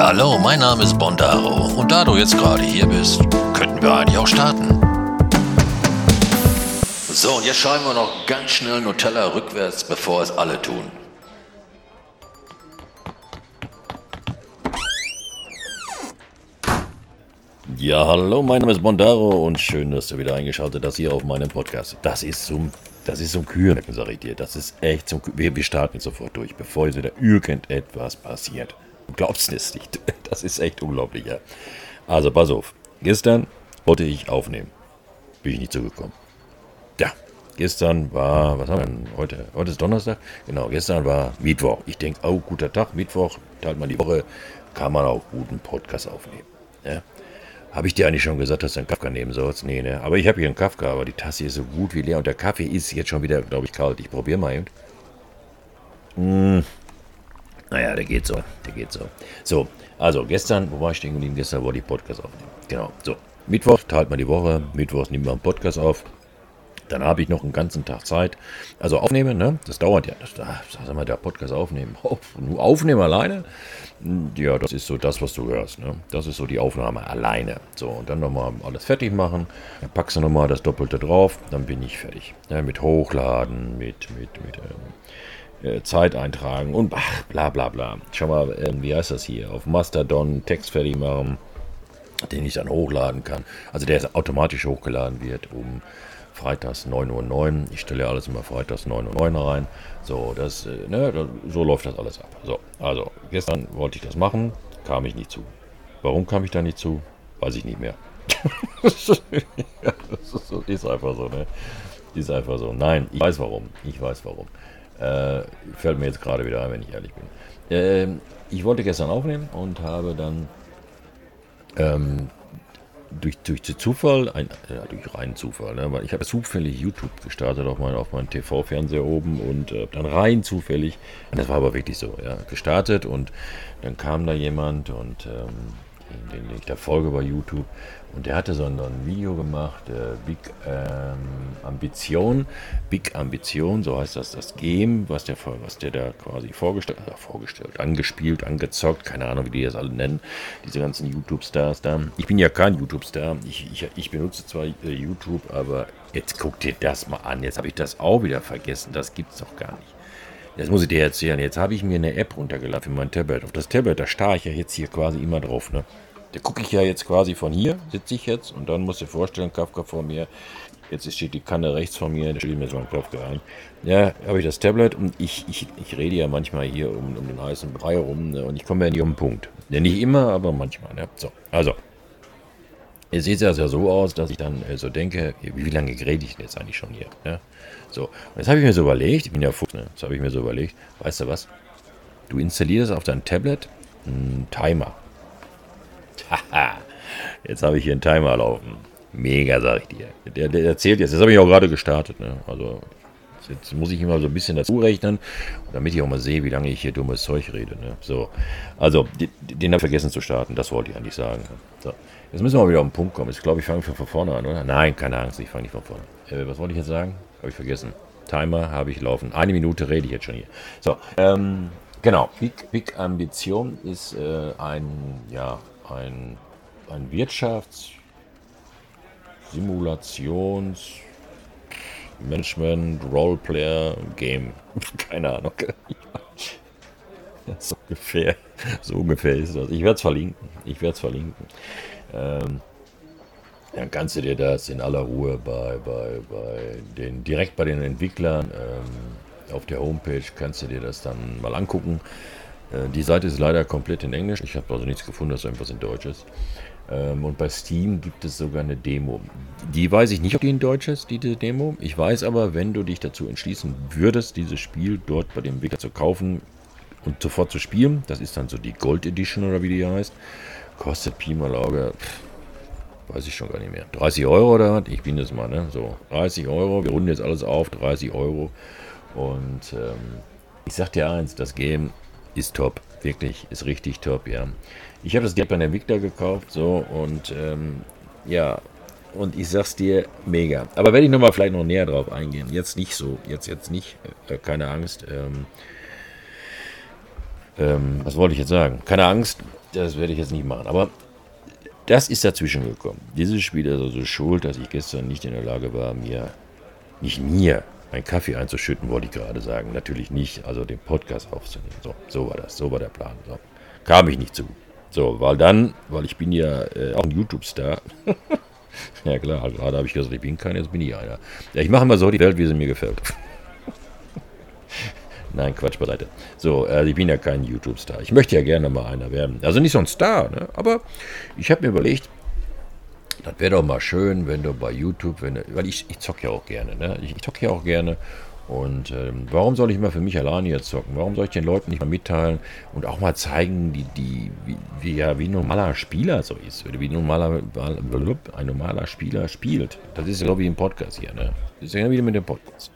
Ja, hallo, mein Name ist Bondaro und da du jetzt gerade hier bist, könnten wir eigentlich auch starten. So, und jetzt schreiben wir noch ganz schnell Nutella rückwärts, bevor es alle tun. Ja, hallo, mein Name ist Bondaro und schön, dass du wieder eingeschaltet hast hier auf meinem Podcast. Das ist zum, das ist zum Kühen, sag ich dir. Das ist echt zum Kühen. Wir, wir starten sofort durch, bevor jetzt wieder irgendetwas passiert. Du glaubst es nicht. Das ist echt unglaublich, ja. Also, pass auf. Gestern wollte ich aufnehmen. Bin ich nicht zugekommen. Ja, gestern war, was haben wir denn heute? Heute ist Donnerstag. Genau, gestern war Mittwoch. Ich denke, oh, guter Tag, Mittwoch, teilt man die Woche, kann man auch guten Podcast aufnehmen. Ja. Habe ich dir eigentlich schon gesagt, dass du einen Kafka nehmen sollst? Nee, ne? Aber ich habe hier einen Kafka, aber die Tasse ist so gut wie leer und der Kaffee ist jetzt schon wieder, glaube ich, kalt. Ich probiere mal eben. Mmh. Naja, der geht so, der geht so. So, also gestern, wo war ich stehen geblieben? Gestern wollte ich Podcast aufnehmen. Genau, so. Mittwoch teilt man die Woche, Mittwochs nehmen wir einen Podcast auf. Dann habe ich noch einen ganzen Tag Zeit. Also aufnehmen, ne? Das dauert ja. Das, ah, sag mal, der Podcast aufnehmen. aufnehmen alleine? Ja, das ist so das, was du hörst. Ne? Das ist so die Aufnahme alleine. So, und dann nochmal alles fertig machen. Dann packst du nochmal das Doppelte drauf. Dann bin ich fertig. Ja, mit Hochladen, mit, mit, mit ähm, äh, Zeit eintragen und ach, bla bla bla. Schau mal, äh, wie heißt das hier? Auf Mastodon Text fertig machen, den ich dann hochladen kann. Also der automatisch hochgeladen wird, um freitags 9.09 Uhr. Ich stelle alles immer freitags 9.09 Uhr rein. So, das, äh, ne, so läuft das alles ab. So, also, gestern wollte ich das machen, kam ich nicht zu. Warum kam ich da nicht zu? Weiß ich nicht mehr. das ist, ist einfach so, ne? Ist einfach so. Nein, ich weiß warum. Ich weiß warum. Äh, fällt mir jetzt gerade wieder ein, wenn ich ehrlich bin. Äh, ich wollte gestern aufnehmen und habe dann ähm, durch, durch Zufall, ein, ja, durch reinen Zufall, ne? weil ich habe zufällig YouTube gestartet auf, mein, auf meinem TV-Fernseher oben und äh, dann rein zufällig, das war aber wirklich so, ja, gestartet und dann kam da jemand und ähm, den, den ich da folge bei YouTube. Und der hatte so ein, ein Video gemacht, äh, Big ähm, Ambition, Big Ambition, so heißt das, das Game, was der, was der da quasi vorgestellt, also vorgestellt, angespielt, angezockt, keine Ahnung, wie die das alle nennen, diese ganzen YouTube-Stars da. Ich bin ja kein YouTube-Star, ich, ich, ich benutze zwar äh, YouTube, aber jetzt guck dir das mal an, jetzt habe ich das auch wieder vergessen, das gibt's doch gar nicht. Das muss ich dir erzählen. Jetzt habe ich mir eine App runtergeladen für mein Tablet. Auf das Tablet, da starre ich ja jetzt hier quasi immer drauf. Ne? Da gucke ich ja jetzt quasi von hier, sitze ich jetzt und dann musst du dir vorstellen, Kafka vor mir. Jetzt steht die Kanne rechts vor mir, da steht mir so ein Kafka ein. Ja, habe ich das Tablet und ich, ich, ich rede ja manchmal hier um, um den heißen Brei rum ne? und ich komme ja nicht um den Punkt. Ja, nicht immer, aber manchmal. Ne? So, also. Jetzt sieht es ja so aus, dass ich dann äh, so denke, wie, wie lange rede ich denn jetzt eigentlich schon hier? Ne? So, und jetzt habe ich mir so überlegt, ich bin ja Fuchs, ne? Jetzt habe ich mir so überlegt, weißt du was? Du installierst auf dein Tablet einen Timer. Haha, jetzt habe ich hier einen Timer laufen. Mega, sag ich dir. Der, der erzählt jetzt, das habe ich auch gerade gestartet, ne? Also, jetzt muss ich immer so ein bisschen dazu rechnen, damit ich auch mal sehe, wie lange ich hier dummes Zeug rede. Ne? So, also, den, habe ich vergessen zu starten, das wollte ich eigentlich sagen. So, jetzt müssen wir mal wieder auf den Punkt kommen. Ich glaube, ich fange von vorne an, oder? Nein, keine Angst, ich fange nicht von vorne. Äh, was wollte ich jetzt sagen? Habe ich vergessen. Timer habe ich laufen. Eine Minute rede ich jetzt schon hier. So, ähm, genau. Big, Big Ambition ist äh, ein, ja, ein, ein Wirtschafts-, Simulations-, Management, Roleplayer, Game. Keine Ahnung. so ungefähr. So ungefähr ist das. Ich werde es verlinken. Ich werde es verlinken. Ähm, dann kannst du dir das in aller Ruhe bei, bei, bei den, direkt bei den Entwicklern ähm, auf der Homepage kannst du dir das dann mal angucken. Äh, die Seite ist leider komplett in Englisch. Ich habe also nichts gefunden, dass irgendwas in Deutsch ist. Ähm, und bei Steam gibt es sogar eine Demo. Die weiß ich nicht, ob die in Deutsch ist, diese Demo. Ich weiß aber, wenn du dich dazu entschließen würdest, dieses Spiel dort bei dem Entwickler zu kaufen und sofort zu spielen, das ist dann so die Gold Edition oder wie die heißt, kostet Pi mal Auge. Weiß ich schon gar nicht mehr. 30 Euro oder was? Ich bin das mal, ne? So, 30 Euro. Wir runden jetzt alles auf, 30 Euro. Und ähm, ich sag dir eins, das Game ist top. Wirklich, ist richtig top, ja. Ich habe das direkt bei der Victor gekauft, so, und ähm, ja, und ich sag's dir, mega. Aber werde ich nochmal vielleicht noch näher drauf eingehen. Jetzt nicht so, jetzt, jetzt nicht, äh, keine Angst. Ähm, ähm, was wollte ich jetzt sagen? Keine Angst, das werde ich jetzt nicht machen. Aber das ist dazwischen gekommen. Dieses Spiel ist also schuld, dass ich gestern nicht in der Lage war, mir, nicht mir, einen Kaffee einzuschütten, wollte ich gerade sagen. Natürlich nicht, also den Podcast aufzunehmen. So, so war das, so war der Plan. So. Kam ich nicht zu. So, weil dann, weil ich bin ja äh, auch ein YouTube-Star. ja klar, gerade habe ich gesagt, ich bin keiner, jetzt bin ich einer. Ja, ich mache mal so die Welt, wie sie mir gefällt. Nein, Quatsch beiseite. So, äh, ich bin ja kein YouTube-Star. Ich möchte ja gerne mal einer werden. Also nicht so ein Star, ne? aber ich habe mir überlegt, das wäre doch mal schön, wenn du bei YouTube, wenn du, weil ich, ich zocke ja auch gerne, ne? Ich, ich zocke ja auch gerne. Und ähm, warum soll ich mal für mich alleine jetzt zocken? Warum soll ich den Leuten nicht mal mitteilen und auch mal zeigen, die, die, wie, wie, ja, wie ein normaler Spieler so ist? Wie ein normaler, ein normaler Spieler spielt. Das ist ja, glaube ich, ein Podcast hier, ne? Das ist ja wieder mit dem Podcast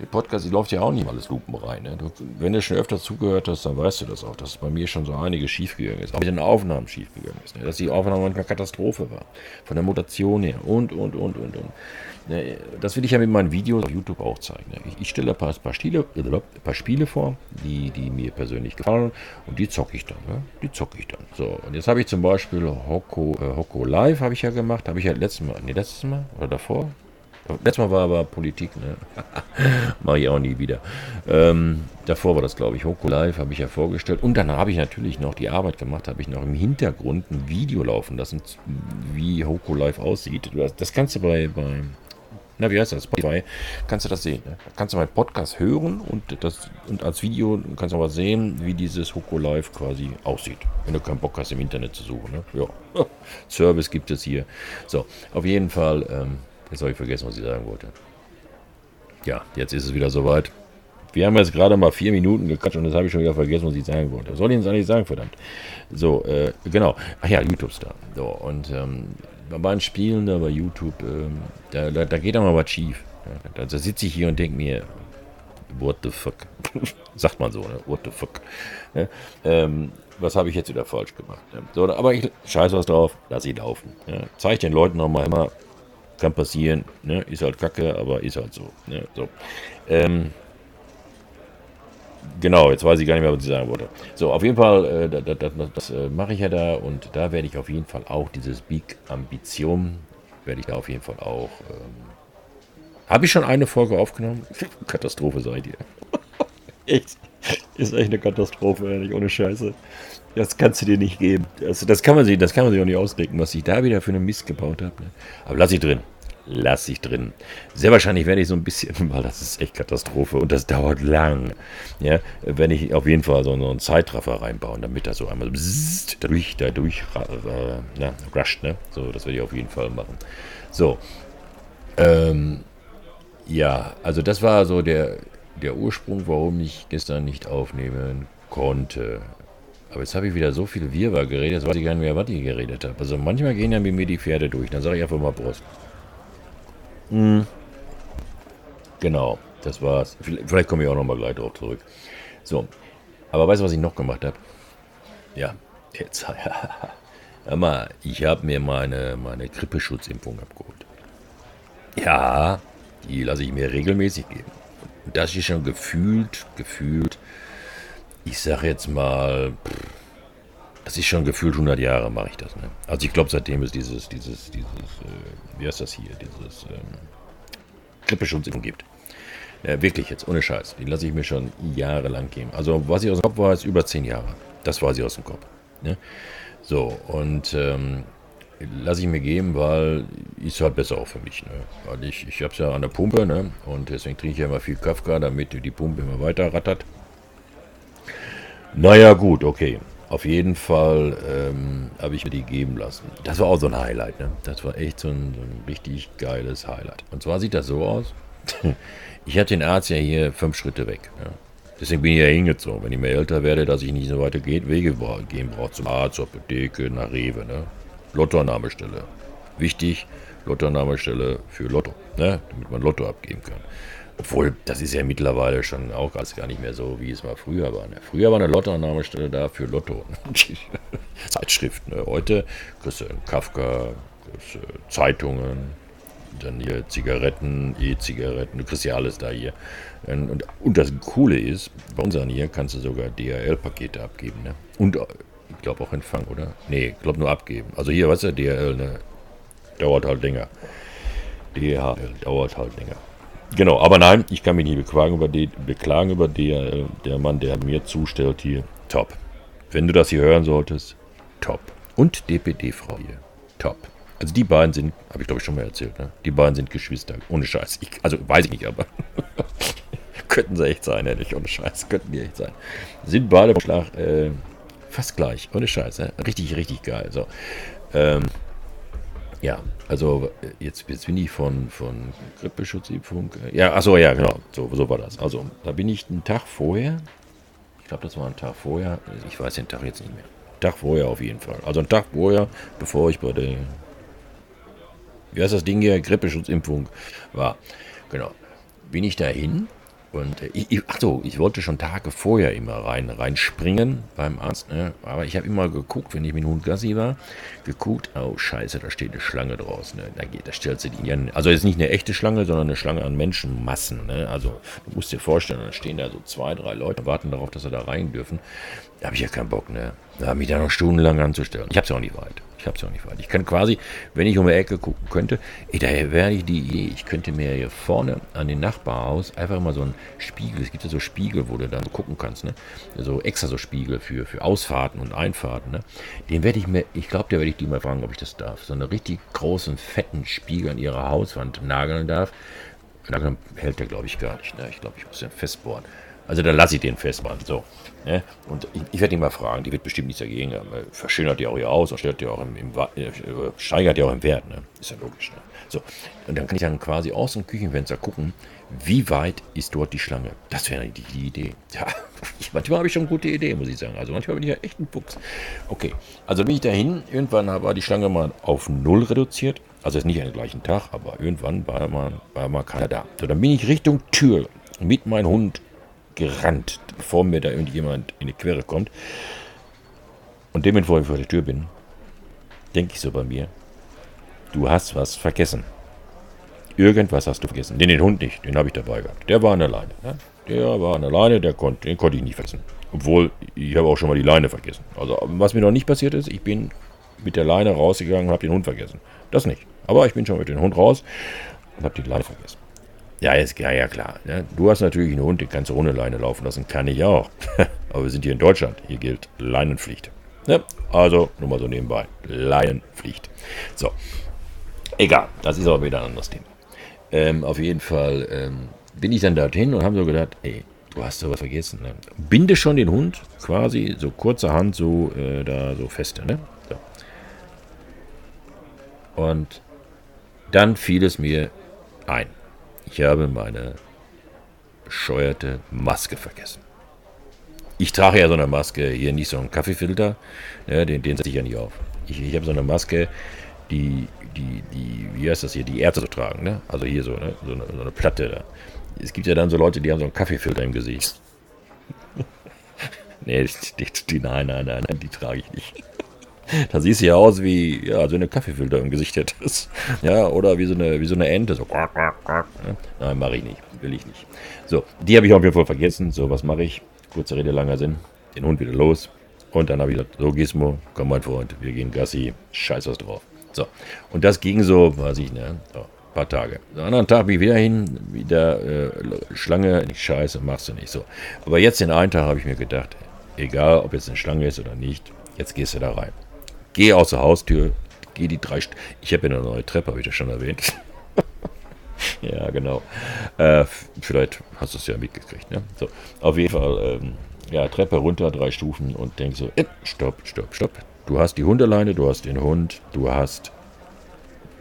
der Podcast, läuft ja auch nicht alles lupenrein. Ne? Du, wenn du schon öfter zugehört hast, dann weißt du das auch, dass bei mir schon so einiges schiefgegangen ist. Auch mit den Aufnahmen schiefgegangen ist. Ne? Dass die Aufnahme manchmal Katastrophe war. Von der Mutation her und, und, und, und, und. Ne? Das will ich ja mit meinen Videos auf YouTube auch zeigen. Ne? Ich, ich, stelle ein paar, paar, Stile, ein paar Spiele vor, die, die mir persönlich gefallen und die zocke ich dann. Ne? Die zocke ich dann. So, und jetzt habe ich zum Beispiel Hoko, äh, Hoko Live habe ich ja gemacht, habe ich ja letztes Mal, nee, letztes Mal oder davor, Letztes Mal war aber Politik, ne? Mache ich auch nie wieder. Ähm, davor war das, glaube ich, Hoko Live, habe ich ja vorgestellt. Und dann habe ich natürlich noch die Arbeit gemacht, habe ich noch im Hintergrund ein Video laufen lassen, wie Hoko Live aussieht. Das kannst du bei, bei na, wie heißt das? Spotify, kannst du das sehen. Ne? kannst du meinen Podcast hören und, das, und als Video kannst du aber sehen, wie dieses Hoko Live quasi aussieht. Wenn du keinen Bock hast, im Internet zu suchen. Ne? Ja, Service gibt es hier. So, auf jeden Fall. Ähm, Jetzt habe ich vergessen, was ich sagen wollte. Ja, jetzt ist es wieder soweit. Wir haben jetzt gerade mal vier Minuten gequatscht und jetzt habe ich schon wieder vergessen, was ich sagen wollte. Soll ich jetzt eigentlich sagen, verdammt? So, äh, genau. Ach ja, YouTube-Star. So, und ähm, beim Spielen da bei YouTube, ähm, da, da, da, geht auch mal was schief. Da, da sitze ich hier und denke mir, what the fuck? Sagt man so, ne? What the fuck? Ja, ähm, was habe ich jetzt wieder falsch gemacht? Ja, so, aber ich scheiße was drauf, lass sie laufen. Ja, zeige den Leuten nochmal immer, kann passieren, ne? ist halt kacke, aber ist halt so. Ne? so. Ähm, genau, jetzt weiß ich gar nicht mehr, was ich sagen wollte. So, auf jeden Fall, äh, das, das, das, äh, mache ich ja da und da werde ich auf jeden Fall auch dieses Big Ambition, werde ich da auf jeden Fall auch. Ähm, Habe ich schon eine Folge aufgenommen? Katastrophe seid ihr. echt. Ist echt eine Katastrophe, ehrlich, ohne Scheiße. Das kannst du dir nicht geben. Also das kann man sich, das kann man sich auch nicht ausdenken, was ich da wieder für einen Mist gebaut habe. Ne? Aber lass ich drin. Lass ich drin. Sehr wahrscheinlich werde ich so ein bisschen, weil das ist echt Katastrophe und das dauert lang. Ja, wenn ich auf jeden Fall so einen Zeitraffer reinbauen, damit das so einmal bzzzt, dadurch, dadurch äh, na, rusht, ne? So, das werde ich auf jeden Fall machen. So. Ähm, ja, also das war so der, der Ursprung, warum ich gestern nicht aufnehmen konnte. Aber jetzt habe ich wieder so viel Wirrwarr geredet, jetzt weiß ich gar nicht mehr, was ich geredet habe. Also manchmal gehen ja mit mir die Pferde durch. Dann sage ich einfach mal Brust. Hm. Genau, das war's. Vielleicht komme ich auch nochmal gleich drauf zurück. So, aber weißt du, was ich noch gemacht habe? Ja, jetzt. Hör mal, ich habe mir meine, meine Grippeschutzimpfung abgeholt. Ja, die lasse ich mir regelmäßig geben. Das ist schon gefühlt, gefühlt ich sage jetzt mal, das ist schon gefühlt 100 Jahre mache ich das. Ne? Also ich glaube, seitdem es dieses, dieses, dieses, äh, wie heißt das hier, dieses ähm, Grippeschutzimpfung gibt. Ja, wirklich jetzt, ohne Scheiß. Die lasse ich mir schon jahrelang geben. Also was ich aus dem Kopf weiß, über 10 Jahre. Das weiß ich aus dem Kopf. Ne? So, und ähm, lasse ich mir geben, weil ist halt besser auch für mich. Ne? Weil ich, ich habe es ja an der Pumpe ne? und deswegen trinke ich ja immer viel Kafka, damit die Pumpe immer weiter rattert. Naja, gut, okay. Auf jeden Fall ähm, habe ich mir die geben lassen. Das war auch so ein Highlight. Ne? Das war echt so ein, so ein richtig geiles Highlight. Und zwar sieht das so aus. ich hatte den Arzt ja hier fünf Schritte weg. Ja. Deswegen bin ich ja hingezogen. Wenn ich mehr älter werde, dass ich nicht so weiter geht, Wege gehen brauche. Zum Arzt, zur Apotheke, nach Rewe. Ne? Lottoannahmestelle. Wichtig, Lottoannahmestelle für Lotto. Ne? Damit man Lotto abgeben kann. Obwohl, das ist ja mittlerweile schon auch alles gar nicht mehr so, wie es mal früher war. Ne? Früher war eine Lottoannahmestelle da für Lotto. Zeitschriften. Ne? Heute kriegst du Kafka, kriegst, äh, Zeitungen, dann hier Zigaretten, E-Zigaretten, du kriegst ja alles da hier. Und, und das Coole ist, bei unseren hier kannst du sogar DHL-Pakete abgeben. Ne? Und äh, glaube auch Empfang, oder? Nee, ich glaube nur abgeben. Also hier, weißt du, DHL, ne? Dauert halt länger. DHL dauert halt länger. Genau, aber nein, ich kann mich nicht beklagen über, die, beklagen über DHL. Der Mann, der mir zustellt hier, top. Wenn du das hier hören solltest, top. Und DPD-Frau hier, top. Also die beiden sind, habe ich glaube ich schon mal erzählt, ne? Die beiden sind Geschwister, ohne Scheiß. Ich, also weiß ich nicht, aber könnten sie echt sein, ehrlich, ohne Scheiß, könnten die echt sein. Sind beide vom Schlag äh, fast gleich, ohne Scheiß, ne? Richtig, richtig geil. So. Ähm, ja, also jetzt, jetzt bin ich von, von Grippeschutzimpfung. Äh, ja, achso, ja, genau, so, so war das. Also da bin ich einen Tag vorher, ich glaube, das war ein Tag vorher, ich weiß den Tag jetzt nicht mehr. Tag vorher auf jeden Fall. Also einen Tag vorher, bevor ich bei der wie heißt das Ding hier, Grippeschutzimpfung war. Genau. Bin ich dahin und äh, ich, ach so, ich wollte schon Tage vorher immer rein reinspringen beim Arzt, ne? aber ich habe immer geguckt, wenn ich mit dem Hund Gassi war, geguckt, oh scheiße, da steht eine Schlange draußen, ne? da, geht, da stellt sie die. Also jetzt nicht eine echte Schlange, sondern eine Schlange an Menschenmassen. Ne? Also du musst dir vorstellen, da stehen da so zwei, drei Leute, warten darauf, dass sie da rein dürfen. Da habe ich ja keinen Bock, ne? Da habe ich da noch stundenlang anzustellen. Ich habe es auch nicht weit. Ich habe es auch nicht weit. Ich kann quasi, wenn ich um die Ecke gucken könnte, ey, daher wäre ich die Idee, ich könnte mir hier vorne an den Nachbarhaus einfach mal so einen Spiegel, es gibt ja so Spiegel, wo du dann gucken kannst, ne? So extra so Spiegel für, für Ausfahrten und Einfahrten, ne? Den werde ich mir, ich glaube, da werde ich die mal fragen, ob ich das darf. So einen richtig großen, fetten Spiegel an ihrer Hauswand nageln darf. Langsam hält der, glaube ich, gar nicht. Ne? Ich glaube, ich muss den festbohren. Also dann lasse ich den festmachen. So. Ne? Und ich, ich werde ihn mal fragen, die wird bestimmt nichts dagegen haben. Verschönert ja auch ihr Aus und stellt ja auch im, im, äh, steigert ja auch im Wert. Ne? Ist ja logisch. Ne? So. Und dann kann ich dann quasi aus dem Küchenfenster gucken, wie weit ist dort die Schlange. Das wäre die, die Idee. Ja, manchmal habe ich schon gute Idee, muss ich sagen. Also manchmal bin ich ja echt ein Fuchs. Okay, also bin ich dahin. Irgendwann war die Schlange mal auf null reduziert. Also jetzt nicht an den gleichen Tag, aber irgendwann war mal, war mal keiner da. So, dann bin ich Richtung Tür mit meinem Hund gerannt, bevor mir da irgendjemand in die Quere kommt. Und dem, bevor ich vor der Tür bin, denke ich so bei mir, du hast was vergessen. Irgendwas hast du vergessen. Den, den Hund nicht, den habe ich dabei gehabt. Der war an der Leine. Ne? Der war an der Leine, der konnt, den konnte ich nicht vergessen. Obwohl, ich habe auch schon mal die Leine vergessen. Also, was mir noch nicht passiert ist, ich bin mit der Leine rausgegangen und habe den Hund vergessen. Das nicht. Aber ich bin schon mit dem Hund raus und habe die Leine vergessen. Ja, ist ja, ja klar. Ne? Du hast natürlich einen Hund, den kannst du ohne Leine laufen lassen. Kann ich auch. Aber wir sind hier in Deutschland. Hier gilt Leinenpflicht. Ne? Also, nur mal so nebenbei. Leinenpflicht. So. Egal. Das ist aber wieder ein anderes Thema. Ähm, auf jeden Fall ähm, bin ich dann dorthin und habe so gedacht, ey, du hast sowas vergessen. Ne? Binde schon den Hund quasi so kurzerhand so äh, da so feste. Ne? So. Und dann fiel es mir ein. Ich habe meine bescheuerte Maske vergessen. Ich trage ja so eine Maske, hier nicht so einen Kaffeefilter, ne, den, den setze ich ja nicht auf. Ich, ich habe so eine Maske, die, die, die, wie heißt das hier, die Ärzte so tragen, ne? Also hier so, ne? so, eine, so eine Platte da. Es gibt ja dann so Leute, die haben so einen Kaffeefilter im Gesicht. nee, die, die, nein, nein, nein, die trage ich nicht. Da siehst du ja aus wie, ja, so eine Kaffeefilter im Gesicht hättest. Ja, oder wie so eine, wie so eine Ente. So. Nein, mache ich nicht. Will ich nicht. So, die habe ich auf jeden Fall vergessen. So, was mache ich? Kurze Rede, langer Sinn. Den Hund wieder los. Und dann habe ich gesagt, so Gizmo, komm mein Freund, wir gehen Gassi, scheiß was drauf. So, und das ging so, weiß ich, ne, so, paar Tage. Am anderen Tag bin ich wieder hin, wieder äh, Schlange, nicht scheiße, machst du nicht so. Aber jetzt den einen Tag habe ich mir gedacht, egal ob jetzt eine Schlange ist oder nicht, jetzt gehst du da rein. Geh aus der Haustür, geh die drei. St ich habe ja eine neue Treppe, habe ich das schon erwähnt. ja, genau. Äh, vielleicht hast du es ja mitgekriegt. Ne? So, auf jeden Fall, ähm, ja, Treppe runter, drei Stufen und denk so: äh, Stopp, stopp, stopp. Du hast die Hundeleine, du hast den Hund, du hast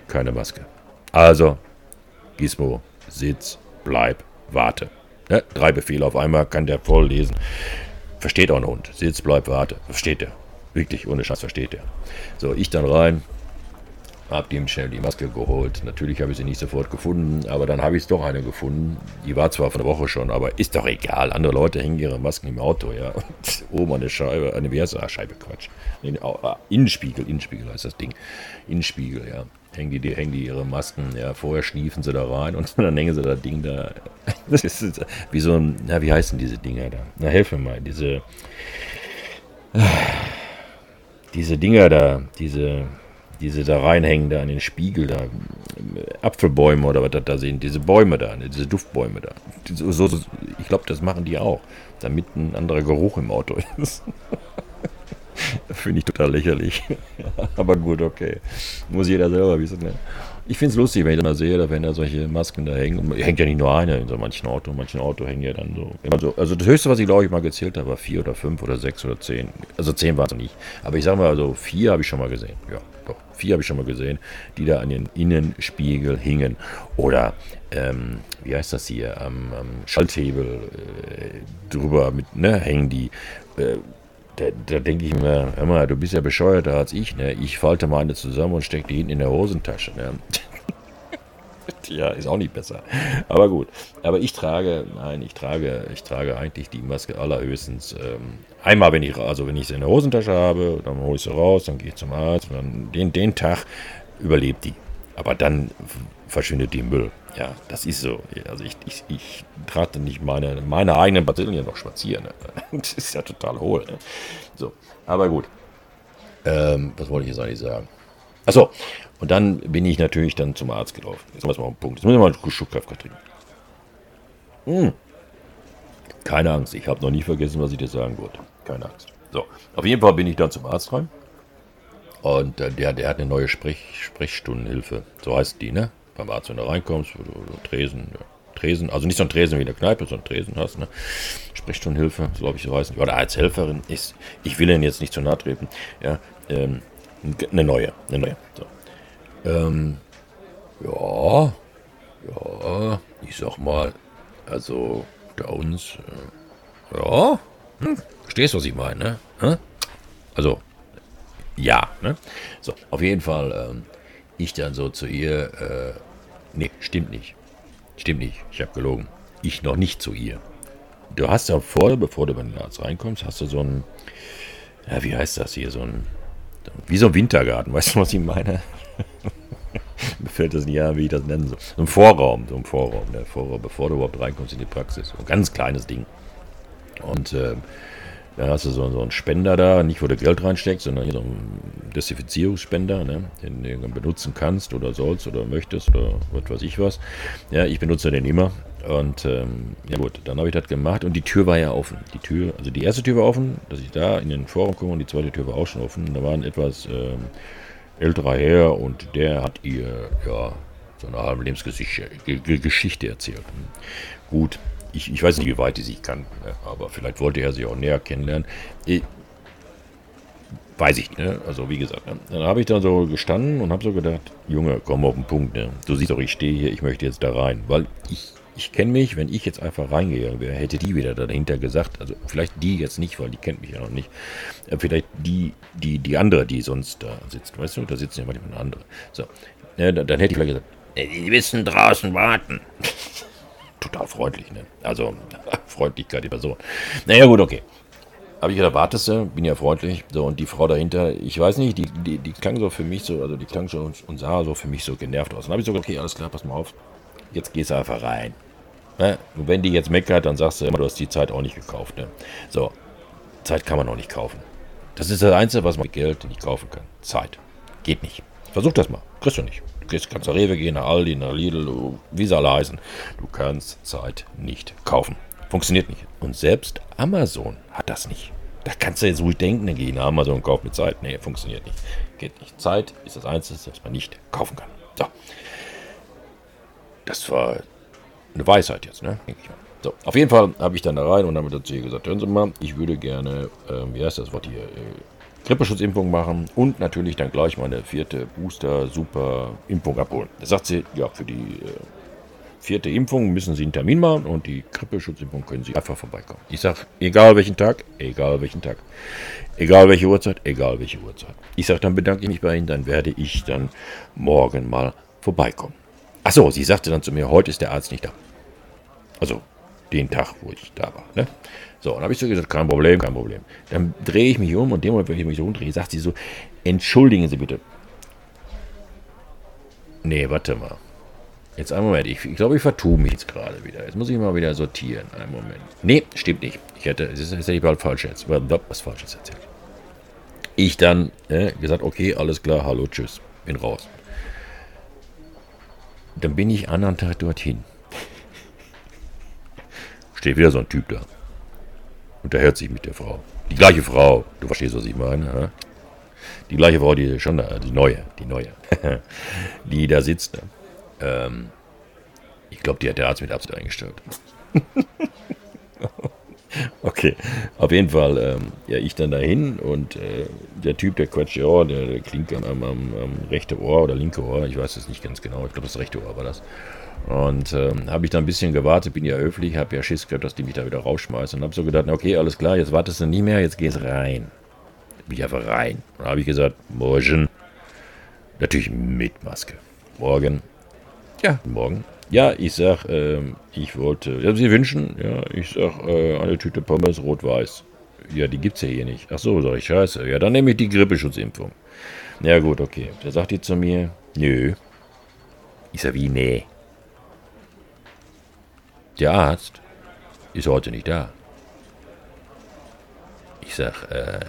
keine Maske. Also, Gizmo, sitz, bleib, warte. Ne? Drei Befehle auf einmal kann der voll lesen. Versteht auch ein Hund. Sitz, bleib, warte. Versteht der. Wirklich, ohne Scheiß versteht er. So, ich dann rein, hab ihm schnell die Maske geholt. Natürlich habe ich sie nicht sofort gefunden, aber dann habe ich doch eine gefunden. Die war zwar von der Woche schon, aber ist doch egal. Andere Leute hängen ihre Masken im Auto, ja. Und oben eine Scheibe, eine wie heißt das? Ah, Scheibe, Quatsch. Ah, Innenspiegel, Innenspiegel heißt das Ding. Innenspiegel, ja. Hängen die, hängen die ihre Masken, ja. Vorher schniefen sie da rein und dann hängen sie das Ding da. Das ist wie so ein, na, wie heißen diese Dinger da? Na, helf mir mal, diese diese Dinger da, diese, diese da reinhängen, da an den Spiegel, da, Apfelbäume oder was das da sind, diese Bäume da, ne, diese Duftbäume da. So, so, ich glaube, das machen die auch, damit ein anderer Geruch im Auto ist. Finde ich total lächerlich. Aber gut, okay. Muss jeder selber wissen. Ne? Ich finde es lustig, wenn ich das mal sehe, wenn da solche Masken da hängen. Hängt ja nicht nur eine in so manchen Auto. In manchen Auto hängen ja dann so. Also, also das höchste, was ich glaube ich mal gezählt habe, war vier oder fünf oder sechs oder zehn. Also zehn waren es nicht. Aber ich sage mal, also vier habe ich schon mal gesehen. Ja, doch. Vier habe ich schon mal gesehen, die da an den Innenspiegel hingen. Oder, ähm, wie heißt das hier, am, am Schalthebel äh, drüber mit, ne, hängen die. Äh, da, da denke ich mir, hör mal, du bist ja bescheuerter als ich, ne? Ich falte meine zusammen und stecke die hinten in der Hosentasche, ne? ja, ist auch nicht besser. Aber gut. Aber ich trage, nein, ich trage, ich trage eigentlich die Maske allerhöchstens ähm, einmal, wenn ich, also wenn ich sie in der Hosentasche habe, dann hole ich sie raus, dann gehe ich zum Arzt und dann den, den Tag überlebt die. Aber dann verschwindet die im Müll. Ja, das ist so. Also ich, ich, ich trate nicht meine, meine eigenen Bazillen noch spazieren. Ne? Das ist ja total hohl. Ne? So, aber gut. Ähm, was wollte ich jetzt eigentlich sagen? Achso, und dann bin ich natürlich dann zum Arzt gelaufen. Jetzt haben wir mal einen Punkt. Jetzt müssen wir mal einen Schubkraft trinken. Hm. Keine Angst, ich habe noch nie vergessen, was ich dir sagen wollte. Keine Angst. So, auf jeden Fall bin ich dann zum Arzt rein. Und äh, der, der hat eine neue Sprech, Sprechstundenhilfe. So heißt die, ne? Beim Arzt, wenn du reinkommst, wo du, du Tresen, ja, Tresen, also nicht so ein Tresen wie in der Kneipe, sondern Tresen hast, ne? Sprechstundenhilfe, so glaube ich, so heißen. Oder als Helferin ist, ich will Ihnen jetzt nicht zu nahe treten, ja, ähm, eine neue, eine neue. So. Ähm, ja, ja, ich sag mal, also da uns, äh, ja, hm, verstehst was ich meine, ne? Hm? Also, ja, ne? So, auf jeden Fall, ähm, ich dann so zu ihr, äh, nee, stimmt nicht. Stimmt nicht, ich habe gelogen. Ich noch nicht zu ihr. Du hast ja vor, bevor du bei den Arzt reinkommst, hast du so ein, ja, wie heißt das hier, so ein, wie so ein Wintergarten, weißt du, was ich meine? Mir fällt das nicht an, wie ich das nennen soll. So ein Vorraum, so ein Vorraum, der Vorraum, bevor du überhaupt reinkommst in die Praxis. So ein ganz kleines Ding. Und äh, dann hast du so, so einen Spender da, nicht wo du Geld reinsteckst, sondern hier so einen Desinfizierungsspender, ne, den du benutzen kannst oder sollst oder möchtest oder was weiß ich was. Ja, ich benutze den immer. Und ähm, ja gut, dann habe ich das gemacht und die Tür war ja offen. Die Tür, also die erste Tür war offen, dass ich da in den Forum komme und die zweite Tür war auch schon offen. Da war ein etwas ähm, älterer Herr und der hat ihr ja so eine halbe Lebensgeschichte erzählt. Gut, ich, ich weiß nicht, wie weit die sich kann, ne? aber vielleicht wollte er sie auch näher kennenlernen. Ich, weiß ich nicht, ne? Also wie gesagt, ne? dann habe ich da so gestanden und habe so gedacht, Junge, komm auf den Punkt, ne? Du siehst doch, ich stehe hier, ich möchte jetzt da rein, weil ich, ich kenne mich, wenn ich jetzt einfach reingegangen wäre, hätte die wieder dahinter gesagt, also vielleicht die jetzt nicht, weil die kennt mich ja noch nicht, äh, vielleicht die, die, die andere, die sonst da sitzt, weißt du, da sitzen ja manchmal andere. So, ja, dann, dann hätte ich vielleicht gesagt, die wissen draußen warten total freundlich, ne? Also, Freundlichkeit die Person. Naja, gut, okay. Habe ich gedacht, wartest du, bin ja freundlich. So, und die Frau dahinter, ich weiß nicht, die, die, die klang so für mich so, also die klang schon und sah so für mich so genervt aus. Dann habe ich so gesagt, okay, alles klar, pass mal auf. Jetzt gehst du einfach rein. Ne? Und wenn die jetzt meckert, dann sagst du immer, du hast die Zeit auch nicht gekauft. Ne? So, Zeit kann man auch nicht kaufen. Das ist das Einzige, was man mit Geld nicht kaufen kann. Zeit. Geht nicht. Versuch das mal. Kriegst du nicht. Du gehst, kannst nach Rewe gehen, nach Aldi, nach Lidl, wie sie alle heißen. Du kannst Zeit nicht kaufen. Funktioniert nicht. Und selbst Amazon hat das nicht. Da kannst du jetzt ruhig denken, dann geh nach Amazon und kauf mit Zeit. Nee, funktioniert nicht. Geht nicht. Zeit ist das Einzige, was man nicht kaufen kann. So. Das war eine Weisheit jetzt, ne? Denke ich mal. So, auf jeden Fall habe ich dann da rein und habe dazu gesagt, hören Sie mal, ich würde gerne, ähm, wie heißt das Wort hier, äh, Grippeschutzimpfung machen und natürlich dann gleich meine vierte Booster-Super-Impfung abholen. Da sagt sie, ja, für die äh, vierte Impfung müssen Sie einen Termin machen und die Grippeschutzimpfung können Sie einfach vorbeikommen. Ich sage, egal welchen Tag, egal welchen Tag, egal welche Uhrzeit, egal welche Uhrzeit. Ich sage, dann bedanke ich mich bei Ihnen, dann werde ich dann morgen mal vorbeikommen. Achso, sie sagte dann zu mir, heute ist der Arzt nicht da. Also den Tag, wo ich da war. Ne? So, und habe ich so gesagt, kein Problem, kein Problem. Dann drehe ich mich um und dem Moment, wenn ich mich so umdrehe, sagt sie so, entschuldigen Sie bitte. Nee, warte mal. Jetzt einen Moment, ich, ich glaube, ich vertue mich jetzt gerade wieder. Jetzt muss ich mal wieder sortieren. Einen Moment. Nee, stimmt nicht. Ich hätte, das hätte ich bald falsch jetzt, was Falsches erzählt. Ich dann äh, gesagt, okay, alles klar, hallo, tschüss, bin raus. Dann bin ich anderen Tag dorthin. Steht wieder so ein Typ da. Unterhält sich mit der Frau. Die gleiche Frau. Du verstehst, was ich meine. Ja? Die gleiche Frau, die schon da, die neue, die neue, die da sitzt. Ähm, ich glaube, die hat der Arzt mit Absicht eingestellt. okay, auf jeden Fall, ähm, ja, ich dann dahin und äh, der Typ, der quatscht ja, der, der klingt am, am, am rechte Ohr oder linke Ohr, ich weiß es nicht ganz genau, ich glaube, das rechte Ohr war das. Und ähm, habe ich da ein bisschen gewartet, bin ja höflich, habe ja Schiss gehabt, dass die mich da wieder rausschmeißen und habe so gedacht, okay, alles klar, jetzt wartest du nie mehr, jetzt gehst rein. Bin ich einfach rein. Und habe ich gesagt, morgen. Natürlich mit Maske. Morgen. Ja, morgen. Ja, ich sag, äh, ich wollte, ja, Sie wünschen, ja, ich sag, äh, eine Tüte Pommes rot-weiß. Ja, die gibt's ja hier nicht. Ach so, sag ich, scheiße. Ja, dann nehme ich die Grippeschutzimpfung. Ja, gut, okay. Da sagt die zu mir, nö. Ich sag, wie, nee. Der Arzt ist heute nicht da. Ich sag, äh,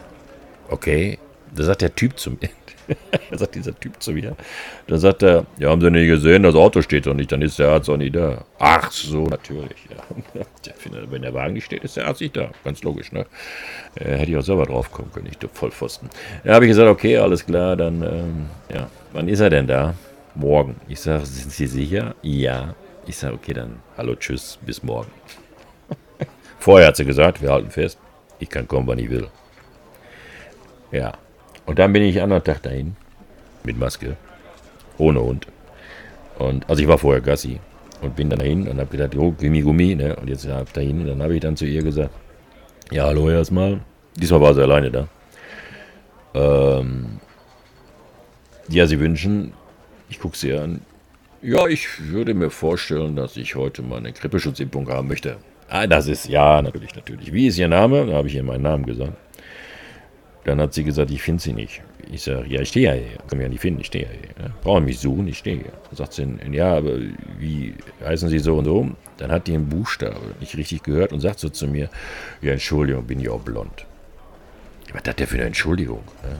okay. Da sagt der Typ zu mir, da sagt dieser Typ zu mir, da sagt er, ja, haben Sie nicht gesehen, das Auto steht doch nicht, dann ist der Arzt auch nicht da. Ach so, natürlich, ja. Wenn der Wagen nicht steht, ist der Arzt nicht da. Ganz logisch, ne? Äh, hätte ich auch selber drauf kommen können, ich Vollpfosten. Da habe ich gesagt, okay, alles klar, dann, ähm, ja, wann ist er denn da? Morgen. Ich sage, sind Sie sicher? Ja. Ich sage, okay, dann hallo, tschüss, bis morgen. Vorher hat sie gesagt, wir halten fest, ich kann kommen, wann ich will. Ja, und dann bin ich an anderen Tag dahin, mit Maske, ohne Hund. Und, also ich war vorher Gassi und bin dann dahin und habe gedacht, jo, Gummi, Gummi, ne? Und jetzt hab dahin, und dann habe ich dann zu ihr gesagt, ja, hallo erstmal. Diesmal war sie alleine da. Ähm, ja, sie wünschen, ich gucke sie an, ja, ich würde mir vorstellen, dass ich heute mal eine Grippeschutzimpfung haben möchte. Ah, das ist, ja, natürlich, natürlich. Wie ist Ihr Name? Da habe ich ihr meinen Namen gesagt. Dann hat sie gesagt, ich finde sie nicht. Ich sage, ja, ich stehe ja hier. Kann mich ja nicht finden, ich stehe ja hier. Brauchen mich suchen, ich stehe hier. Dann sagt sie, ja, aber wie heißen Sie so und so? Dann hat die einen Buchstabe nicht richtig gehört und sagt so zu mir, ja, Entschuldigung, bin ich auch blond. Was hat der für eine Entschuldigung? Ja?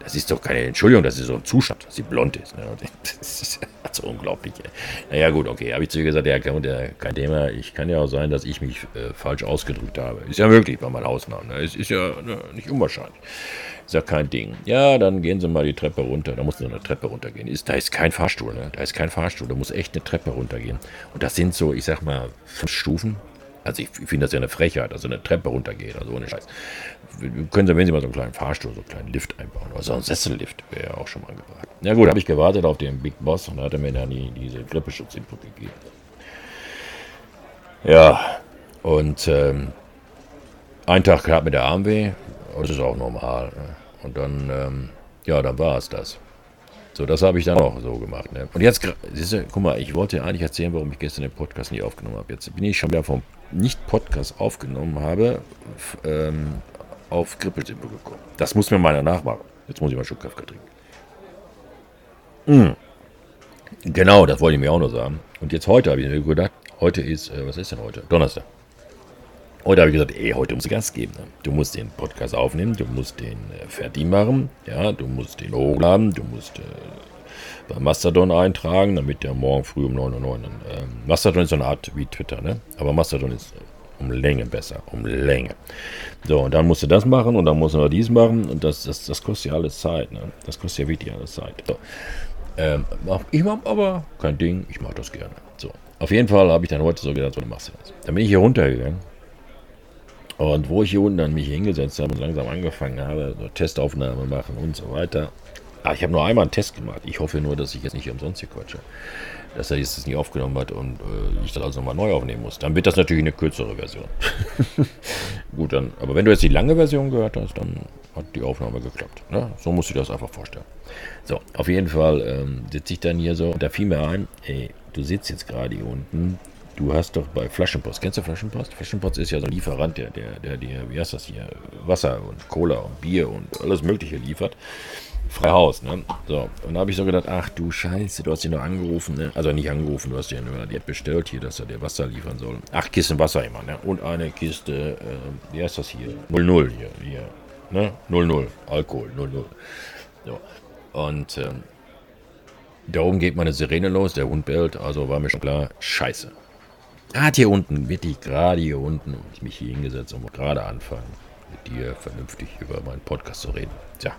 Das ist doch keine Entschuldigung, das ist so ein Zustand, dass sie blond ist. Ne? Ist so unglaublich. Naja, gut, okay. Habe ich zu ihr gesagt, ja, kein Thema. Ich kann ja auch sein, dass ich mich äh, falsch ausgedrückt habe. Ist ja möglich bei meinen Ausnahmen. Ne? Es ist ja ne, nicht unwahrscheinlich. Ist ja kein Ding. Ja, dann gehen Sie mal die Treppe runter. Da muss eine Treppe runtergehen. Ist, da ist kein Fahrstuhl, ne? Da ist kein Fahrstuhl. Da muss echt eine Treppe runtergehen. Und das sind so, ich sag mal, fünf Stufen. Also ich finde das ja eine Frechheit, also eine Treppe runtergehen, also ohne Scheiß. Können Sie, wenn Sie mal so einen kleinen Fahrstuhl, so einen kleinen Lift einbauen, oder so ein Sessellift, wäre ja auch schon mal angebracht. Ja gut, habe ich gewartet auf den Big Boss und hat er mir dann die, diese Grippeschutzinput gegeben. Ja, und ähm, ein Tag hat mir der Arm weh, das ist auch normal. Ne? Und dann, ähm, ja, dann war es das. So, das habe ich dann auch so gemacht. Ne? Und jetzt, siehst du, guck mal, ich wollte eigentlich erzählen, warum ich gestern den Podcast nicht aufgenommen habe. Jetzt bin ich schon wieder vom Nicht-Podcast aufgenommen habe, ähm, auf Grippelsimpo gekommen. Das muss mir meiner nachmachen. Jetzt muss ich mal Schluck Kaffee trinken. Mm. Genau, das wollte ich mir auch noch sagen. Und jetzt heute habe ich mir gedacht, heute ist, äh, was ist denn heute? Donnerstag. Heute habe ich gesagt, ey, heute musst du Gas geben. Ne? Du musst den Podcast aufnehmen, du musst den äh, fertig machen, ja, du musst den hochladen, du musst äh, bei Mastodon eintragen, damit der morgen früh um 9.09 Uhr. Ähm, Mastodon ist so eine Art wie Twitter, ne? Aber Mastodon ist um Länge besser, um Länge. So, und dann musst du das machen und dann musst du noch dies machen und das, das, das kostet ja alles Zeit, ne? Das kostet ja wirklich alles Zeit. So. Ähm, ich mach aber kein Ding, ich mache das gerne. So, auf jeden Fall habe ich dann heute so gedacht, so, du machst du das. Dann bin ich hier runtergegangen und wo ich hier unten dann mich hingesetzt habe und langsam angefangen habe, so Testaufnahme machen und so weiter. Ah, ich habe nur einmal einen Test gemacht. Ich hoffe nur, dass ich jetzt nicht umsonst hier quatsche. Dass er jetzt das nicht aufgenommen hat und äh, ich das also nochmal neu aufnehmen muss. Dann wird das natürlich eine kürzere Version. Gut, dann. Aber wenn du jetzt die lange Version gehört hast, dann hat die Aufnahme geklappt. Ne? So musst du dir das einfach vorstellen. So, auf jeden Fall ähm, sitze ich dann hier so und da fiel mir ein, ey, du sitzt jetzt gerade hier unten Du hast doch bei Flaschenpost, kennst du Flaschenpost? Flaschenpost ist ja so ein Lieferant, der, der, der dir, wie heißt das hier, Wasser und Cola und Bier und alles Mögliche liefert. Frei Haus, ne? So, und da habe ich so gedacht, ach du Scheiße, du hast ihn nur angerufen, ne? Also nicht angerufen, du hast ja nur die bestellt hier, dass er dir Wasser liefern soll. Acht Kisten Wasser immer, ne? Und eine Kiste, äh, wie heißt das hier? 00 hier, hier. Ne? 0-0. Alkohol, 0-0. So. Und ähm, da oben geht meine Sirene los, der Hund bellt, also war mir schon klar, scheiße. Gerade hier unten, wirklich gerade hier unten, ich mich hier hingesetzt und gerade anfangen, mit dir vernünftig über meinen Podcast zu reden. Tja.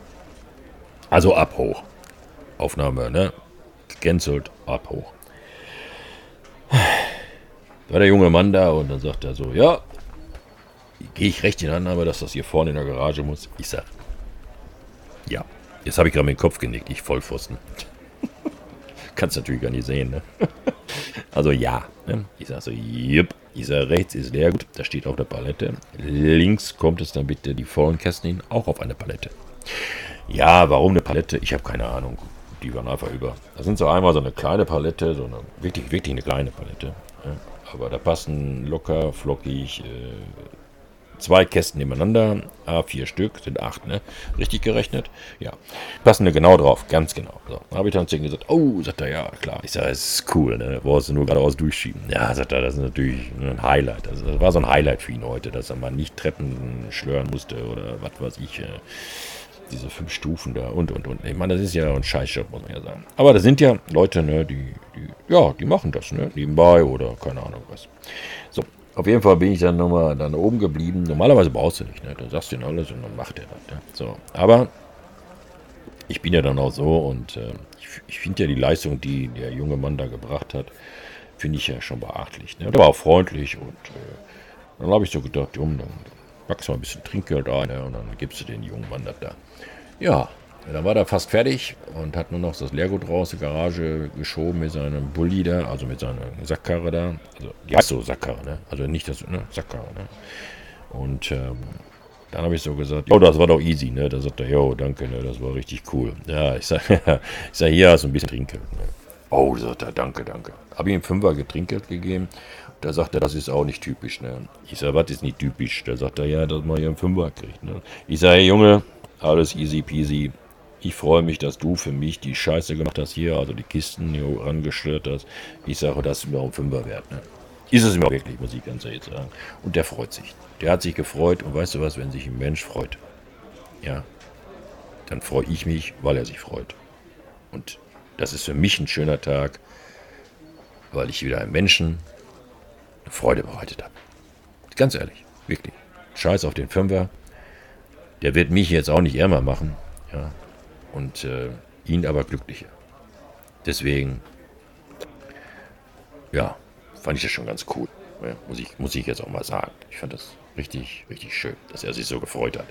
Also ab hoch. Aufnahme, ne? Gecancelt, ab hoch. War der junge Mann da und dann sagt er so, ja, gehe ich recht in Annahme, dass das hier vorne in der Garage muss? Ich sag, ja. Jetzt habe ich gerade mit dem Kopf genickt, ich Vollpfosten. Kannst natürlich gar nicht sehen, ne? Also ja. Ne? Ich sage so, jupp. Ich sage, rechts ist leer, gut, da steht auf der Palette. Links kommt es dann bitte die vollen Kästen hin, auch auf eine Palette. Ja, warum eine Palette? Ich habe keine Ahnung. Die waren einfach über. Da sind so einmal so eine kleine Palette, so eine wirklich, wirklich eine kleine Palette. Aber da passen locker, flockig äh, zwei Kästen nebeneinander, A4 Stück, sind acht, ne? Richtig gerechnet? Ja. Passen da genau drauf, ganz genau. So, habe ich dann zu ihm gesagt, oh, sagt er, ja, klar. Ich sage, es ist cool, ne? Brauchst du nur geradeaus durchschieben. Ja, sagt er, das ist natürlich ein Highlight. Also, das war so ein Highlight für ihn heute, dass er mal nicht Treppen schlören musste oder was weiß ich. Äh, diese fünf Stufen da und und und. Ich meine, das ist ja ein Scheißjob, muss man ja sagen. Aber das sind ja Leute, ne, die, die, ja, die machen das, ne, nebenbei oder keine Ahnung was. So, auf jeden Fall bin ich dann nochmal dann oben geblieben. Normalerweise brauchst du nicht, ne, dann sagst du ihm alles und dann macht er das, ne. So, aber ich bin ja dann auch so und äh, ich, ich finde ja die Leistung, die der junge Mann da gebracht hat, finde ich ja schon beachtlich. Ne? Der war auch freundlich und äh, dann habe ich so gedacht, um, dann packst mal ein bisschen Trinkgeld ein ne? und dann gibst du den jungen Mann das da. Ja, dann war er fast fertig und hat nur noch das Leergut raus, die Garage geschoben mit seinem Bulli da, also mit seiner Sackkarre da. Also, die heißt so Sackkarre, ne? Also nicht das, ne? Sackkarre, ne? Und ähm, dann habe ich so gesagt, oh, das war doch easy, ne? Da sagt er, jo, danke, ne? Das war richtig cool. Ja, ich sage, ich sag, hier hast du ein bisschen Trinkgeld. Ne? Oh, sagt er, danke, danke. Habe ihm Fünfer Trinkgeld gegeben. Da sagt er, das ist auch nicht typisch, ne? Ich sage, was ist nicht typisch? Da sagt er, ja, dass man hier einen Fünfer kriegt, ne? Ich sage, Junge, alles easy peasy. Ich freue mich, dass du für mich die Scheiße gemacht hast hier, also die Kisten hier rangestellt hast. Ich sage, das ist mir auch ein Fünfer wert. Ne? Ist es mir auch wirklich, muss ich ganz ehrlich sagen. Und der freut sich. Der hat sich gefreut und weißt du was, wenn sich ein Mensch freut, ja, dann freue ich mich, weil er sich freut. Und das ist für mich ein schöner Tag, weil ich wieder einem Menschen Freude bereitet habe. Ganz ehrlich, wirklich. Scheiß auf den Fünfer, der wird mich jetzt auch nicht ärmer machen. Ja. Und äh, ihn aber glücklicher. Deswegen, ja, fand ich das schon ganz cool. Ja, muss, ich, muss ich jetzt auch mal sagen. Ich fand das richtig, richtig schön, dass er sich so gefreut hat.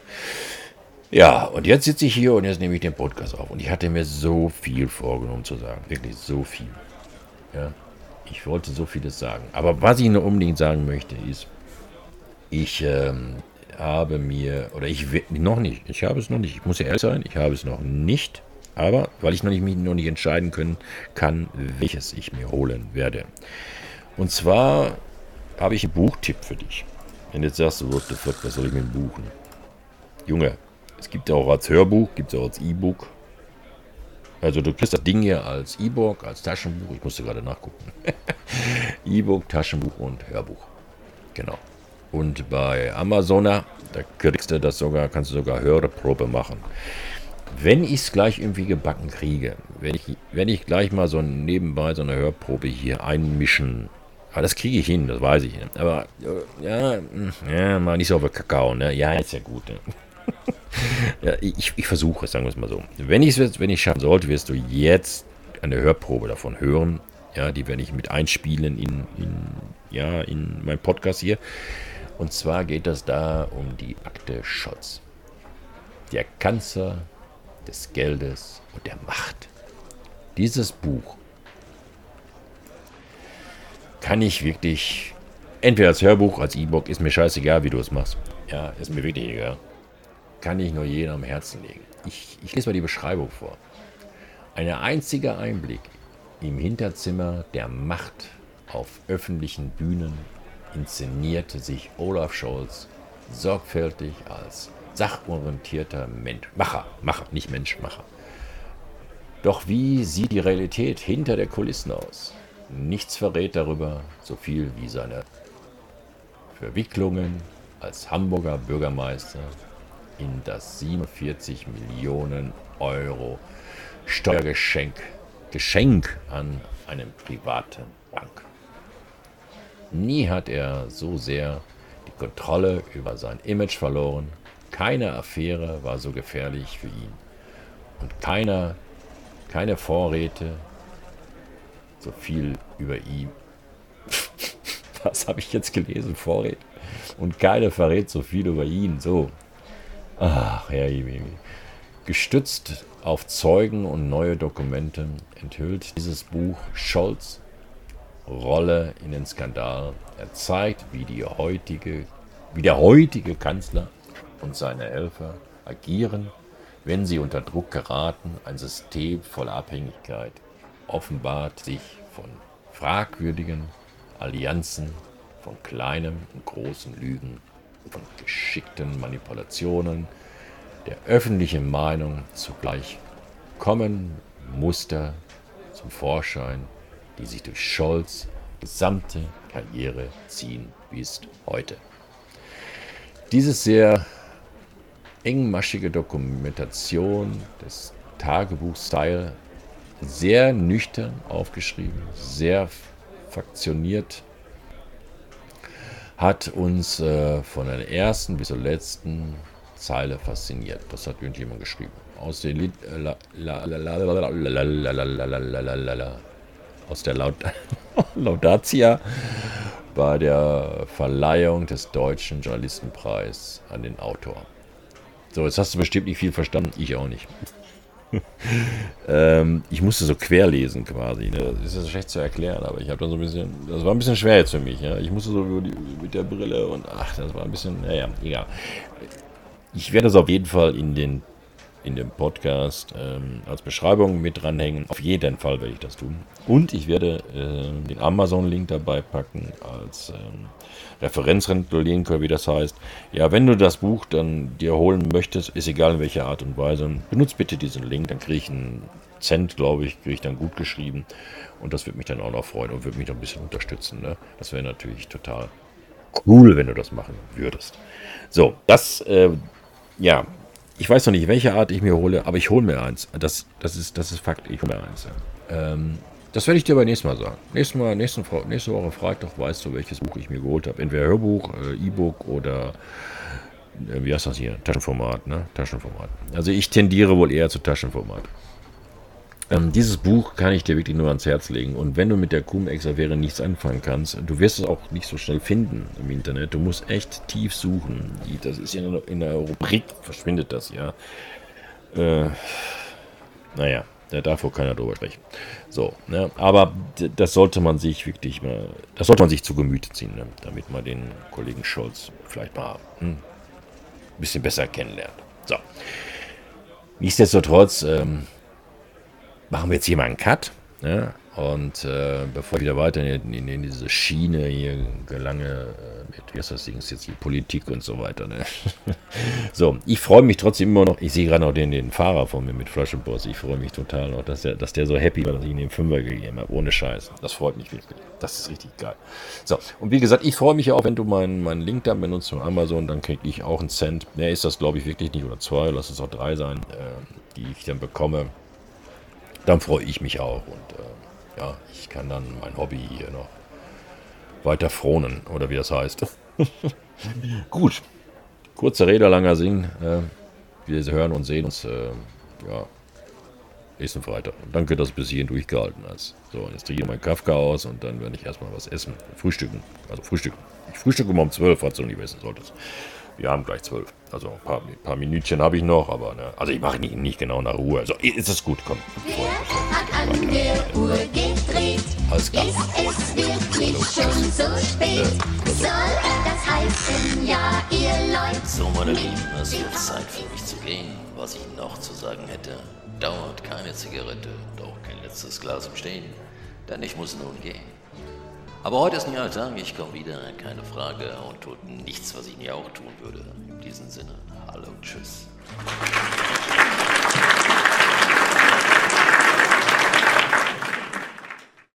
Ja, und jetzt sitze ich hier und jetzt nehme ich den Podcast auf. Und ich hatte mir so viel vorgenommen zu sagen. Wirklich so viel. Ja, ich wollte so vieles sagen. Aber was ich nur unbedingt sagen möchte, ist, ich ähm, habe mir, oder ich noch nicht, ich habe es noch nicht, ich muss ja ehrlich sein, ich habe es noch nicht, aber weil ich noch nicht, mich noch nicht entscheiden können kann, welches ich mir holen werde. Und zwar habe ich einen Buchtipp für dich. Wenn jetzt sagst, du, what the fuck, was soll ich mir buchen? Junge, es gibt ja auch als Hörbuch, gibt es auch als E-Book. Also du kriegst das Ding hier als E-Book, als Taschenbuch, ich musste gerade nachgucken. E-Book, Taschenbuch und Hörbuch. Genau. Und bei Amazona, da kriegst du das sogar, kannst du sogar Hörprobe machen. Wenn ich es gleich irgendwie gebacken kriege, wenn ich, wenn ich gleich mal so nebenbei so eine Hörprobe hier einmischen, aber das kriege ich hin, das weiß ich. Aber ja, ja, mal nicht so auf Kakao, ne? Ja, ist ja gut. Ne? Ja, ich, ich versuche es, sagen wir es mal so. Wenn ich es wenn schaffen sollte, wirst du jetzt eine Hörprobe davon hören. Ja, die werde ich mit einspielen in, in, ja, in meinem Podcast hier. Und zwar geht es da um die Akte Scholz. Der Kanzler des Geldes und der Macht. Dieses Buch kann ich wirklich, entweder als Hörbuch, als E-Book, ist mir scheißegal, wie du es machst. Ja, ist mir wirklich egal. Kann ich nur jedem am Herzen legen. Ich, ich lese mal die Beschreibung vor. Ein einziger Einblick im Hinterzimmer der Macht auf öffentlichen Bühnen inszenierte sich Olaf Scholz sorgfältig als sachorientierter Mensch. Macher, Macher, nicht Menschmacher. Doch wie sieht die Realität hinter der Kulissen aus? Nichts verrät darüber so viel wie seine Verwicklungen als Hamburger Bürgermeister, in das 47 Millionen Euro Steuergeschenk Geschenk an eine private Bank. Nie hat er so sehr die Kontrolle über sein Image verloren. Keine Affäre war so gefährlich für ihn. Und keiner, keine Vorräte so viel über ihn. Was habe ich jetzt gelesen? Vorräte. Und keine verrät so viel über ihn. So. Ach, Herr Gestützt auf Zeugen und neue Dokumente enthüllt dieses Buch Scholz Rolle in den Skandal. Er zeigt, wie, die heutige, wie der heutige Kanzler und seine Helfer agieren, wenn sie unter Druck geraten. Ein System voller Abhängigkeit offenbart sich von fragwürdigen Allianzen, von kleinen und großen Lügen, von geschickten Manipulationen der öffentlichen Meinung zugleich kommen Muster zum Vorschein, die sich durch Scholz gesamte Karriere ziehen bis heute. Diese sehr engmaschige Dokumentation des Tagebuch-Style, sehr nüchtern aufgeschrieben, sehr faktioniert, hat uns äh, von der ersten bis zur letzten Zeile fasziniert. Das hat irgendjemand geschrieben. Aus der Lied, aus der Laud Laudatia bei der Verleihung des Deutschen Journalistenpreis an den Autor. So, jetzt hast du bestimmt nicht viel verstanden, ich auch nicht. ähm, ich musste so querlesen quasi. Ne? Das ist schlecht zu erklären, aber ich habe dann so ein bisschen, das war ein bisschen schwer jetzt für mich. Ja? Ich musste so mit der Brille und ach, das war ein bisschen, naja, egal. Ich werde es auf jeden Fall in den in dem Podcast ähm, als Beschreibung mit dranhängen. Auf jeden Fall werde ich das tun. Und ich werde äh, den Amazon-Link dabei packen als ähm, Referenzlink, wie das heißt. Ja, wenn du das Buch dann dir holen möchtest, ist egal in welcher Art und Weise, benutzt bitte diesen Link, dann kriege ich einen Cent, glaube ich, kriege ich dann gut geschrieben. Und das würde mich dann auch noch freuen und würde mich noch ein bisschen unterstützen. Ne? Das wäre natürlich total cool, wenn du das machen würdest. So, das, äh, ja, ich weiß noch nicht, welche Art ich mir hole, aber ich hole mir eins. Das, das, ist, das ist Fakt, ich hole mir eins. Ähm, das werde ich dir aber nächstes Mal sagen. Nächstes Mal, nächsten, nächste Woche Freitag weißt du, welches Buch ich mir geholt habe. Entweder Hörbuch, äh, E-Book oder äh, wie heißt das hier? Taschenformat, ne? Taschenformat. Also ich tendiere wohl eher zu Taschenformat. Ähm, dieses Buch kann ich dir wirklich nur ans Herz legen. Und wenn du mit der Cum-Ex-Affäre nichts anfangen kannst, du wirst es auch nicht so schnell finden im Internet. Du musst echt tief suchen. Das ist ja in der Rubrik, verschwindet das ja. Äh, naja, da darf wohl keiner drüber sprechen. So, ne? aber das sollte man sich wirklich mal, das sollte man sich zu Gemüte ziehen, ne? damit man den Kollegen Scholz vielleicht mal hm, ein bisschen besser kennenlernt. So. Nichtsdestotrotz, ähm, machen wir jetzt hier mal einen Cut. Ne? Und äh, bevor ich wieder weiter in, in, in, diese Schiene hier gelange, äh, mit, wie heißt das Ding, ist jetzt die Politik und so weiter. Ne? so, ich freue mich trotzdem immer noch, ich sehe gerade noch den, den Fahrer von mir mit Flaschenboss, ich freue mich total noch, dass der, dass der so happy war, dass ich ihm den Fünfer gegeben habe, ohne Scheiß. Das freut mich wirklich. Das ist richtig geil. So, und wie gesagt, ich freue mich auch, wenn du meinen mein Link da benutzt von Amazon, dann kriege ich auch einen Cent. Mehr ist das, glaube ich, wirklich nicht, oder zwei, lass es auch drei sein, äh, die ich dann bekomme dann freue ich mich auch. Und äh, ja, ich kann dann mein Hobby hier noch weiter fronen, oder wie das heißt. Gut. Kurze Rede, langer Sinn. Äh, wir hören und sehen uns äh, ja, nächsten Freitag. Und danke, dass du bis hierhin durchgehalten hast. So, jetzt trinke ich mein Kafka aus und dann werde ich erstmal was essen. Frühstücken. Also frühstücken. Ich frühstücke um 12, falls du nicht wissen solltest. Wir haben gleich zwölf. Also ein paar, ein paar Minütchen habe ich noch, aber ne, also ich mache nicht, nicht genau nach Ruhe. Also ist es gut, komm. Wer hat an der Uhr gedreht? Alles klar. Ist es wirklich schon so spät? Äh, also. Soll das heißen, ja, ihr Leute? So, meine Lieben, es wird Zeit für mich zu gehen. Was ich noch zu sagen hätte, dauert keine Zigarette auch kein letztes Glas im Stehen, denn ich muss nun gehen. Aber heute ist ein Jahr Tag, ich komme wieder, keine Frage, und tut nichts, was ich nie auch tun würde. In diesem Sinne, hallo, tschüss.